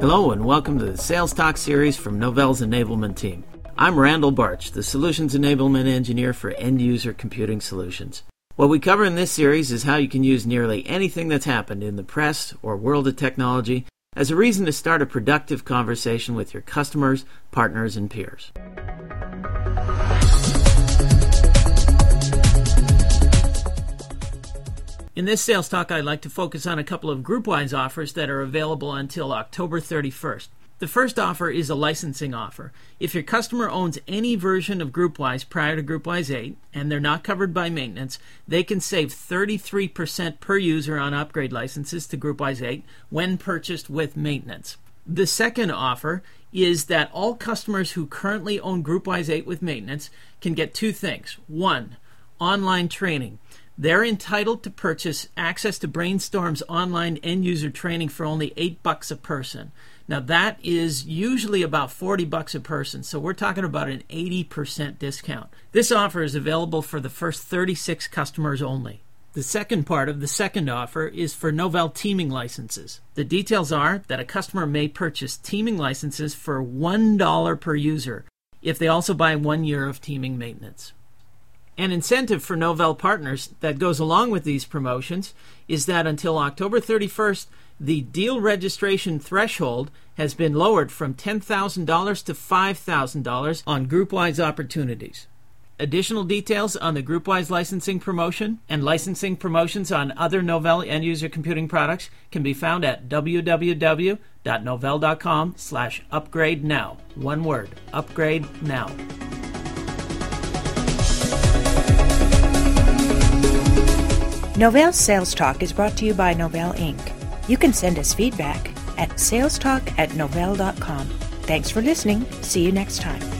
Hello, and welcome to the Sales Talk series from Novell's enablement team. I'm Randal Bartsch, the Solutions Enablement Engineer for End User Computing Solutions. What we cover in this series is how you can use nearly anything that's happened in the press or world of technology as a reason to start a productive conversation with your customers, partners, and peers. In this sales talk, I'd like to focus on a couple of GroupWise offers that are available until October 31st. The first offer is a licensing offer. If your customer owns any version of GroupWise prior to GroupWise 8 and they're not covered by maintenance, they can save 33% per user on upgrade licenses to GroupWise 8 when purchased with maintenance. The second offer is that all customers who currently own GroupWise 8 with maintenance can get two things. One, online training. They're entitled to purchase access to Brainstorm's online end user training for only 8 bucks a person. Now that is usually about 40 bucks a person, so we're talking about an 80% discount. This offer is available for the first 36 customers only. The second part of the second offer is for Novell teaming licenses. The details are that a customer may purchase teaming licenses for $1 per user if they also buy one year of teaming maintenance. An incentive for Novell partners that goes along with these promotions is that until October 31st, the deal registration threshold has been lowered from $10,000 to $5,000 on GroupWise opportunities. Additional details on the GroupWise licensing promotion and licensing promotions on other Novell end user computing products can be found at www.novell.com slash upgrade now. One word, upgrade now. Novell Sales Talk is brought to you by Novell Inc. You can send us feedback at salestalk at novell.com. Thanks for listening. See you next time.